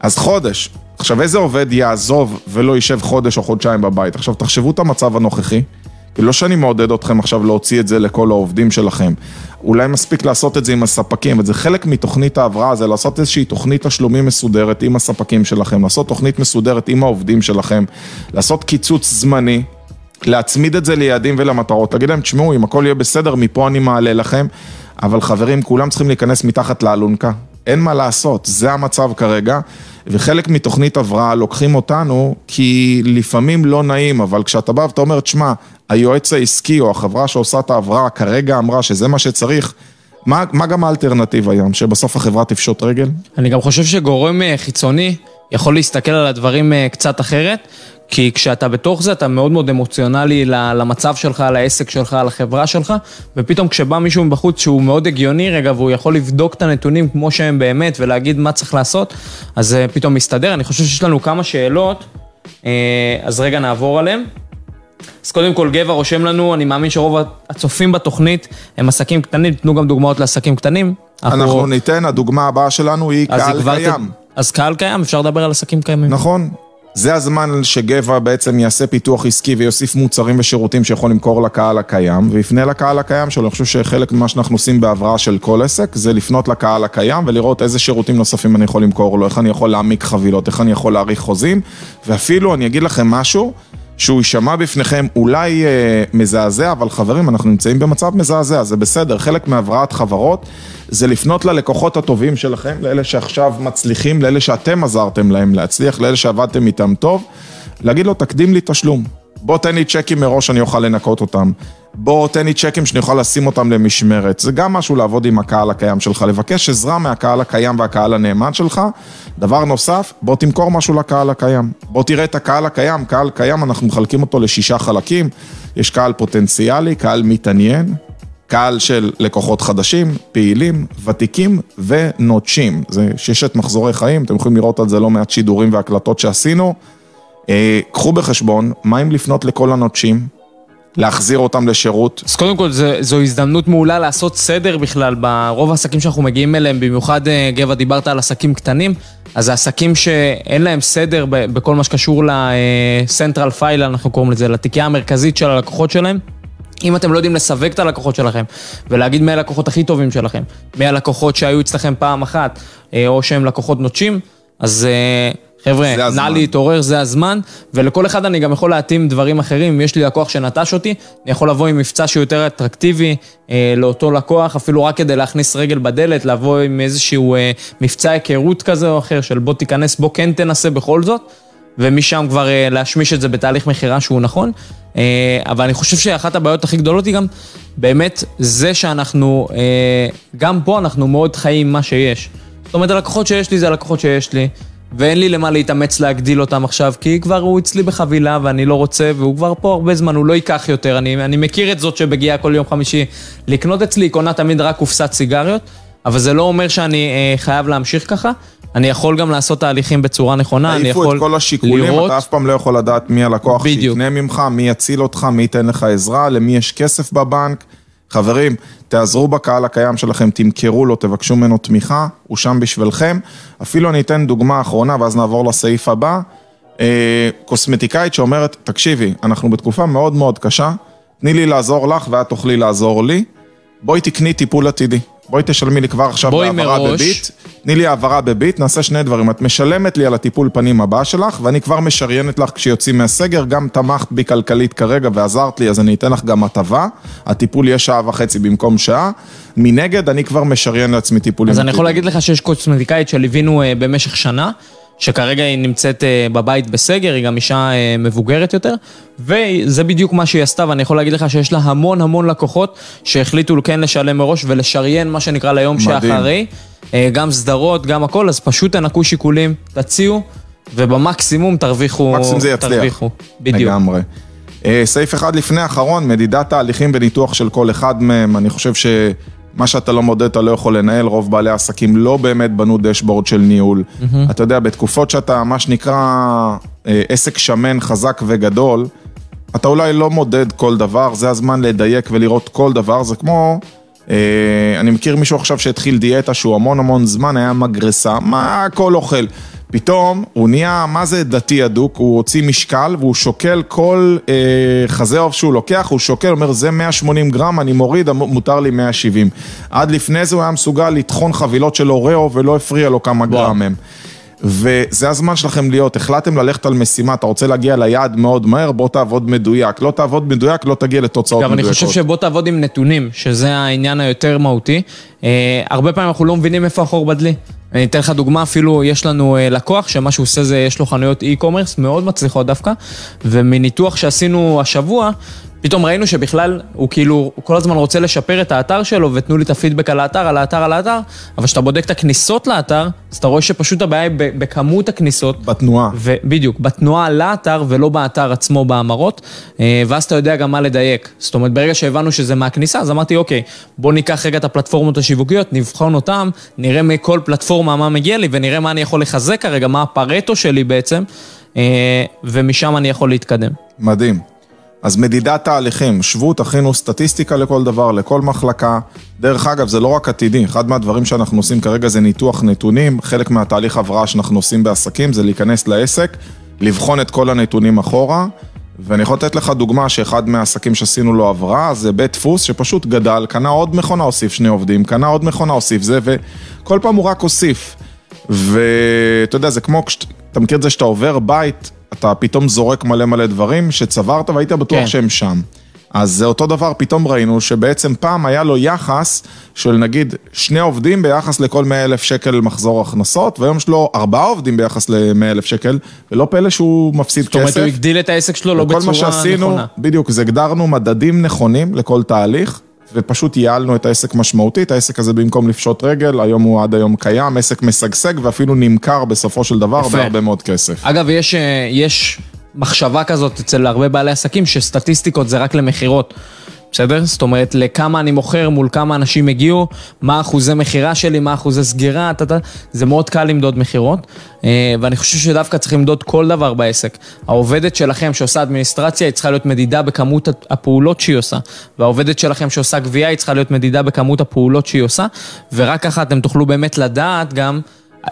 אז חודש. עכשיו, איזה עובד יעזוב ולא יישב חודש או חודשיים בבית? עכשיו, תחשבו את המצב הנוכחי. לא שאני מעודד אתכם עכשיו להוציא את זה לכל העובדים שלכם. אולי מספיק לעשות את זה עם הספקים, וזה חלק מתוכנית ההבראה, זה לעשות איזושהי תוכנית תשלומים מסודרת עם הספקים שלכם, לעשות תוכנית מסודרת עם העובדים שלכם, לעשות קיצוץ זמני, להצמיד את זה ליעדים ולמטרות, להגיד להם, תשמעו, אם הכל יהיה בסדר, מפה אני מעלה לכם, אבל חברים, כולם צריכים להיכנס מתחת לאלונקה. אין מה לעשות, זה המצב כרגע, וחלק מתוכנית הבראה לוקחים אותנו, כי לפעמים לא נעים, אבל כשאתה בא ואתה אומר, תשמע, היועץ העסקי או החברה שעושה את ההבראה כרגע אמרה שזה מה שצריך, מה, מה גם האלטרנטיבה היום? שבסוף החברה תפשוט רגל? אני גם חושב שגורם אה, חיצוני יכול להסתכל על הדברים אה, קצת אחרת, כי כשאתה בתוך זה אתה מאוד מאוד אמוציונלי למצב שלך, לעסק שלך, לחברה שלך, ופתאום כשבא מישהו מבחוץ שהוא מאוד הגיוני רגע, והוא יכול לבדוק את הנתונים כמו שהם באמת ולהגיד מה צריך לעשות, אז זה פתאום מסתדר. אני חושב שיש לנו כמה שאלות, אה, אז רגע נעבור עליהן. אז קודם כל, גבע רושם לנו, אני מאמין שרוב הצופים בתוכנית הם עסקים קטנים, תנו גם דוגמאות לעסקים קטנים. אנחנו ניתן, הדוגמה הבאה שלנו היא קהל כבר ת- קיים. אז קהל קיים, אפשר לדבר על עסקים קיימים. נכון. זה הזמן שגבע בעצם יעשה פיתוח עסקי ויוסיף מוצרים ושירותים שיכול למכור לקהל הקיים, ויפנה לקהל הקיים שלו. אני חושב שחלק ממה שאנחנו עושים בהבראה של כל עסק, זה לפנות לקהל הקיים ולראות איזה שירותים נוספים אני יכול למכור לו, איך אני יכול להעמיק חבילות, איך אני יכול להאריך חוזים, ואפילו אני אגיד לכם משהו, שהוא יישמע בפניכם אולי אה, מזעזע, אבל חברים, אנחנו נמצאים במצב מזעזע, זה בסדר. חלק מהבראת חברות זה לפנות ללקוחות הטובים שלכם, לאלה שעכשיו מצליחים, לאלה שאתם עזרתם להם להצליח, לאלה שעבדתם איתם טוב, להגיד לו, תקדים לי תשלום. בוא תן לי צ'קים מראש, אני אוכל לנקות אותם. בוא תן לי צ'קים שאני אוכל לשים אותם למשמרת. זה גם משהו לעבוד עם הקהל הקיים שלך, לבקש עזרה מהקהל הקיים והקהל הנאמן שלך. דבר נוסף, בוא תמכור משהו לקהל הקיים. בוא תראה את הקהל הקיים, קהל קיים, אנחנו מחלקים אותו לשישה חלקים. יש קהל פוטנציאלי, קהל מתעניין, קהל של לקוחות חדשים, פעילים, ותיקים ונוטשים. זה ששת מחזורי חיים, אתם יכולים לראות על זה לא מעט שידורים והקלטות שעשינו. אה, קחו בחשבון, מה אם לפנות לכל הנוטשים, להחזיר אותם לשירות, אז קודם כל, זו, זו הזדמנות מעולה לעשות סדר בכלל ברוב העסקים שאנחנו מגיעים אליהם, במיוחד, אה, גבע, דיברת על עסקים קטנים, אז זה עסקים שאין להם סדר בכל מה שקשור ל-Central File, אנחנו קוראים לזה, לתיקייה המרכזית של הלקוחות שלהם. אם אתם לא יודעים לסווג את הלקוחות שלכם, ולהגיד מי הלקוחות הכי טובים שלכם, מי הלקוחות שהיו אצלכם פעם אחת, אה, או שהם לקוחות נוטשים, אז אה, חבר'ה, נא. להתעורר, זה הזמן, ולכל אחד אני גם יכול להתאים דברים אחרים. אם יש לי לקוח שנטש אותי, אני יכול לבוא עם מבצע שהוא יותר אטרקטיבי אה, לאותו לקוח, אפילו רק כדי להכניס רגל בדלת, לבוא עם איזשהו אה, מבצע היכרות כזה או אחר, של בוא תיכנס, בוא כן תנסה בכל זאת. ומשם כבר אה, להשמיש את זה בתהליך מכירה שהוא נכון. אה, אבל אני חושב שאחת הבעיות הכי גדולות היא גם באמת זה שאנחנו, אה, גם פה אנחנו מאוד חיים מה שיש. זאת אומרת, הלקוחות שיש לי זה הלקוחות שיש לי, ואין לי למה להתאמץ להגדיל אותם עכשיו, כי כבר הוא אצלי בחבילה ואני לא רוצה, והוא כבר פה הרבה זמן, הוא לא ייקח יותר. אני, אני מכיר את זאת שמגיעה כל יום חמישי לקנות אצלי, היא קונה תמיד רק קופסת סיגריות, אבל זה לא אומר שאני אה, חייב להמשיך ככה. אני יכול גם לעשות תהליכים בצורה נכונה, אני תעיפו יכול את כל השיקולים, לראות... אתה אף פעם לא יכול לדעת מי הלקוח. שיקנה ממך, מי יציל אותך, מי ייתן לך עזרה, למי יש כסף בבנק. חברים, תעזרו בקהל הקיים שלכם, תמכרו לו, תבקשו ממנו תמיכה, הוא שם בשבילכם. אפילו אני אתן דוגמה אחרונה, ואז נעבור לסעיף הבא. אה, קוסמטיקאית שאומרת, תקשיבי, אנחנו בתקופה מאוד מאוד קשה, תני לי לעזור לך ואת תוכלי לעזור לי. בואי תקני טיפול עתידי. בואי תשלמי לי כבר עכשיו בהעברה מראש. בביט. תני לי העברה בביט, נעשה שני דברים. את משלמת לי על הטיפול פנים הבא שלך, ואני כבר משריינת לך כשיוצאים מהסגר, גם תמכת בי כלכלית כרגע ועזרת לי, אז אני אתן לך גם הטבה. הטיפול יהיה שעה וחצי במקום שעה. מנגד, אני כבר משריין לעצמי טיפולים. אז אני יכול. להגיד לך שיש קוסמטיקאית שליווינו אה, במשך שנה, שכרגע היא נמצאת אה, בבית בסגר, היא גם אישה אה, מבוגרת יותר, וזה בדיוק מה שהיא עשתה, ואני יכול להגיד לך שיש לה המון המון לקוחות שהחליטו כן לשלם מראש ולשריין מה שנקרא ליום מדהים. שאחרי, אה, גם סדרות, גם הכל, אז פשוט תנקו שיקולים, תציעו. ובמקסימום תרוויחו, מקסימום זה יצליח. תרוויחו, בדיוק. לגמרי. סעיף אחד לפני האחרון, מדידת תהליכים וניתוח של כל אחד מהם. אני חושב שמה שאתה לא מודד אתה לא יכול לנהל, רוב בעלי העסקים לא באמת בנו דשבורד של ניהול. אתה יודע, בתקופות שאתה, מה שנקרא, אה, עסק שמן, חזק וגדול, אתה אולי לא מודד כל דבר, זה הזמן לדייק ולראות כל דבר, זה כמו... אה, אני מכיר מישהו עכשיו שהתחיל דיאטה שהוא המון המון זמן היה מגרסה, מה הכל אוכל. פתאום הוא נהיה, מה זה דתי אדוק, הוא הוציא משקל והוא שוקל כל אה, חזה עוף שהוא לוקח, הוא שוקל, אומר זה 180 גרם, אני מוריד, מותר לי 170. עד לפני זה הוא היה מסוגל לטחון חבילות של אוראו ולא הפריע לו כמה וואו. גרם הם. וזה הזמן שלכם להיות, החלטתם ללכת על משימה, אתה רוצה להגיע ליעד מאוד מהר, בוא תעבוד מדויק. לא תעבוד מדויק, לא תגיע לתוצאות גם אני מדויקות. חושב שבוא תעבוד עם נתונים, שזה העניין היותר מהותי. אה, הרבה פעמים אנחנו לא מבינים איפה החור בדלי. אני אתן לך דוגמה, אפילו יש לנו אה, לקוח שמה שהוא עושה זה, יש לו חנויות e-commerce מאוד מצליחות דווקא, ומניתוח שעשינו השבוע, פתאום ראינו שבכלל הוא כאילו, הוא כל הזמן רוצה לשפר את האתר שלו ותנו לי את הפידבק על האתר, על האתר, על האתר, אבל כשאתה בודק את הכניסות לאתר, אז אתה רואה שפשוט הבעיה היא בכמות הכניסות. בתנועה. ובדיוק, בתנועה לאתר ולא באתר עצמו בהמרות, אה, ואז אתה יודע גם מה לדייק. זאת אומרת, ברגע שהבנו שזה מהכניסה, אז אמרתי, אוקיי, בוא ניקח רגע את הפלטפורמות השיווקיות, נבחן אותן, נראה מכל פלטפורמה מה מגיע לי, ונראה מה אני יכול לחזק כרגע, מה הפרטו שלי בעצם, אה, ומשם אני יכול להתקדם. מדהים. אז מדידת תהליכים, שבו, תכינו סטטיסטיקה לכל דבר, לכל מחלקה. דרך אגב, זה לא רק עתידי, אחד מהדברים שאנחנו עושים כרגע זה ניתוח נתונים, חלק מהתהליך הבראה שאנחנו עושים בעסקים זה להיכנס לעסק, לבחון את כל הנתונים אחורה, ואני יכול לתת לך דוגמה שאחד מהעסקים שעשינו לו הבראה, זה בית דפוס שפשוט גדל, קנה עוד מכונה, הוסיף שני עובדים, קנה עוד מכונה, הוסיף זה, וכל פעם הוא רק הוסיף. ואתה יודע, זה כמו, אתה מכיר את זה שאתה עובר בית, אתה פתאום זורק מלא מלא דברים שצברת והיית בטוח כן. שהם שם. אז זה אותו דבר, פתאום ראינו שבעצם פעם היה לו יחס של נגיד שני עובדים ביחס לכל 100 אלף שקל מחזור הכנסות, והיום יש לו ארבעה עובדים ביחס ל-100 אלף שקל, ולא פלא שהוא מפסיד זאת אומרת, כסף. הוא הגדיל את העסק שלו לא וכל בצורה מה שעשינו, נכונה. בדיוק, זה הגדרנו מדדים נכונים לכל תהליך, ופשוט ייעלנו את העסק משמעותית, העסק הזה במקום לפשוט רגל, היום הוא עד היום קיים, עסק משגשג ואפילו נמכר בסופו של דבר יפה. בהרבה מאוד כסף. אגב, יש, אה, יש מחשבה כזאת אצל הרבה בעלי עסקים, שסטטיסטיקות זה רק למכירות. בסדר? זאת אומרת, לכמה אני מוכר, מול כמה אנשים הגיעו, מה אחוזי מכירה שלי, מה אחוזי סגירה, אתה, אתה, זה מאוד קל למדוד מכירות, אה, ואני חושב שדווקא צריך למדוד כל דבר בעסק. העובדת שלכם שעושה אדמיניסטרציה, היא צריכה להיות מדידה בכמות הפעולות שהיא עושה, והעובדת שלכם שעושה גבייה, היא צריכה להיות מדידה בכמות הפעולות שהיא עושה, ורק ככה אתם תוכלו באמת לדעת גם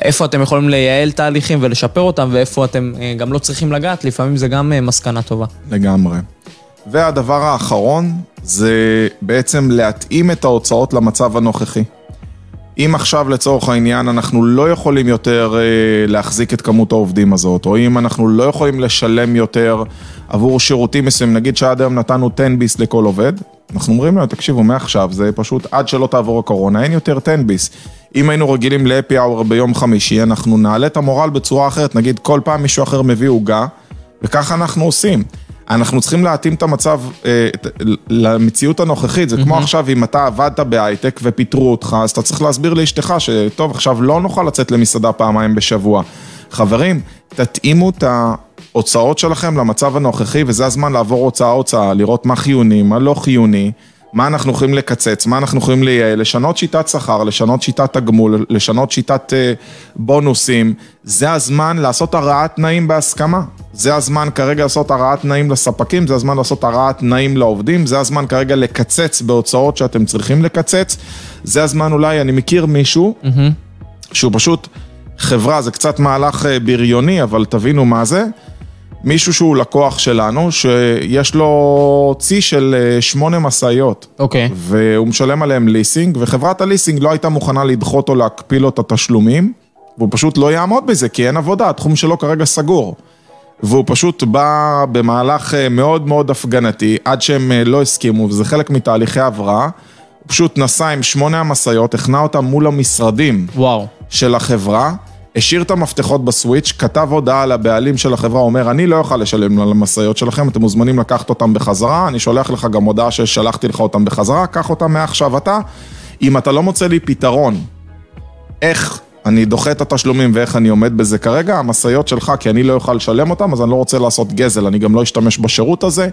איפה אתם יכולים לייעל תהליכים ולשפר אותם, ואיפה אתם אה, גם לא צריכים לגעת, לפעמים זה גם אה, מסקנה טובה. לגמרי. והדבר האחרון זה בעצם להתאים את ההוצאות למצב הנוכחי. אם עכשיו לצורך העניין אנחנו לא יכולים יותר אה, להחזיק את כמות העובדים הזאת, או אם אנחנו לא יכולים לשלם יותר עבור שירותים מסוימים, נגיד שעד היום נתנו 10 ביס לכל עובד, אנחנו אומרים להם, תקשיבו, מעכשיו זה פשוט עד שלא תעבור הקורונה, אין יותר 10 ביס. אם היינו רגילים להפי אאואר ביום חמישי, אנחנו נעלה את המורל בצורה אחרת, נגיד כל פעם מישהו אחר מביא עוגה, וככה אנחנו עושים. אנחנו צריכים להתאים את המצב אה, למציאות הנוכחית, זה כמו עכשיו אם אתה עבדת בהייטק ופיטרו אותך, אז אתה צריך להסביר לאשתך שטוב, עכשיו לא נוכל לצאת למסעדה פעמיים בשבוע. חברים, תתאימו את ההוצאות שלכם למצב הנוכחי, וזה הזמן לעבור הוצאה-הוצאה, לראות מה חיוני, מה לא חיוני. מה אנחנו יכולים לקצץ, מה אנחנו יכולים לייעל, לשנות שיטת שכר, לשנות שיטת תגמול, לשנות שיטת אה, בונוסים. זה הזמן לעשות הרעת תנאים בהסכמה. זה הזמן כרגע לעשות הרעת תנאים לספקים, זה הזמן לעשות הרעת תנאים לעובדים, זה הזמן כרגע לקצץ בהוצאות שאתם צריכים לקצץ. זה הזמן אולי, אני מכיר מישהו, שהוא פשוט חברה, זה קצת מהלך אה, בריוני, אבל תבינו מה זה. מישהו שהוא לקוח שלנו, שיש לו צי של אה, שמונה משאיות. אוקיי. והוא משלם עליהם ליסינג, וחברת הליסינג לא הייתה מוכנה לדחות או להקפיא לו את התשלומים, והוא פשוט לא יעמוד בזה, כי אין עבודה, התחום שלו כרגע סגור. והוא פשוט בא במהלך אה, מאוד מאוד הפגנתי, עד שהם אה, לא הסכימו, וזה חלק מתהליכי הבראה. הוא פשוט נסע עם שמונה המשאיות, הכנע אותם מול המשרדים וואו. של החברה, השאיר את המפתחות בסוויץ', כתב הודעה לבעלים של החברה, אומר, אני לא אוכל לשלם על המשאיות שלכם, אתם מוזמנים לקחת אותם בחזרה, אני שולח לך גם הודעה ששלחתי לך אותם בחזרה, קח אותם מעכשיו אתה. אם אתה לא מוצא לי פתרון, איך אני דוחה את התשלומים ואיך אני עומד בזה כרגע, המשאיות שלך, כי אני לא אוכל לשלם אותם, אז אני לא רוצה לעשות גזל, אני גם לא אשתמש בשירות הזה.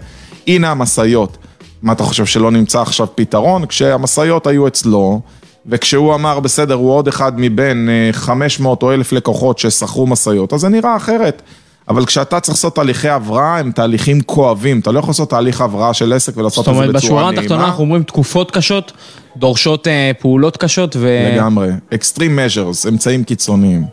הנה המשאיות. מה אתה חושב, שלא נמצא עכשיו פתרון? כשהמשאיות היו אצלו, וכשהוא אמר, בסדר, הוא עוד אחד מבין 500 אה, או 1,000 לקוחות ששכרו משאיות, אז זה נראה אחרת. אבל כשאתה צריך לעשות תהליכי הבראה, הם תהליכים כואבים, אתה לא יכול לעשות תהליך הבראה של עסק ולעשות את זה בצורה נעימה. זאת אומרת, בשורה התחתונה אנחנו אומרים תקופות קשות, דורשות אה, פעולות קשות ו... לגמרי, extreme measures, אמצעים קיצוניים.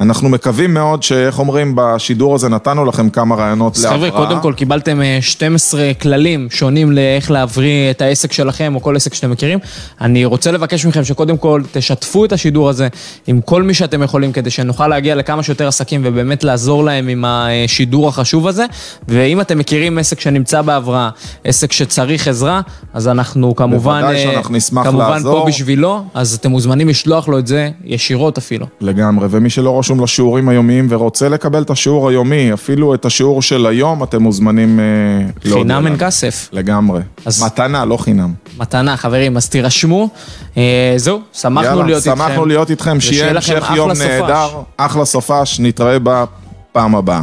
אנחנו מקווים מאוד שאיך אומרים, בשידור הזה נתנו לכם כמה רעיונות להבראה. חבר'ה, קודם כל קיבלתם 12 אה, כללים שונים לאיך להבריא את העסק שלכם, או כל עסק שאתם מכירים. אני רוצה לבקש מכם שקודם כל תשתפו את השידור הזה עם כל מי שאתם יכולים, כדי שנוכל להגיע לכמה שיותר עסקים ובאמת לעזור להם עם השידור החשוב הזה. ואם אתם מכירים עסק שנמצא בהבראה, עסק שצריך עזרה, אז אנחנו כמובן, בוודאי שאנחנו נשמח כמובן לעזור. פה בשבילו, אז אתם מוזמנים לשלוח לו את זה ישירות אפילו. לגמרי, ומי שלא רשום לשיעורים היומיים ורוצה לקבל את השיעור היומי, אפילו את השיעור של היום, אתם מוזמנים... אה, חינם אין כסף. לגמרי. אז... מתנה, לא חינם. מתנה, חברים, אז תירשמו. אה, זהו, שמחנו יאללה, להיות שמחנו איתכם. שמחנו להיות איתכם, שיהיה המשך יום נהדר, אחלה סופש, נתראה בפעם הבאה.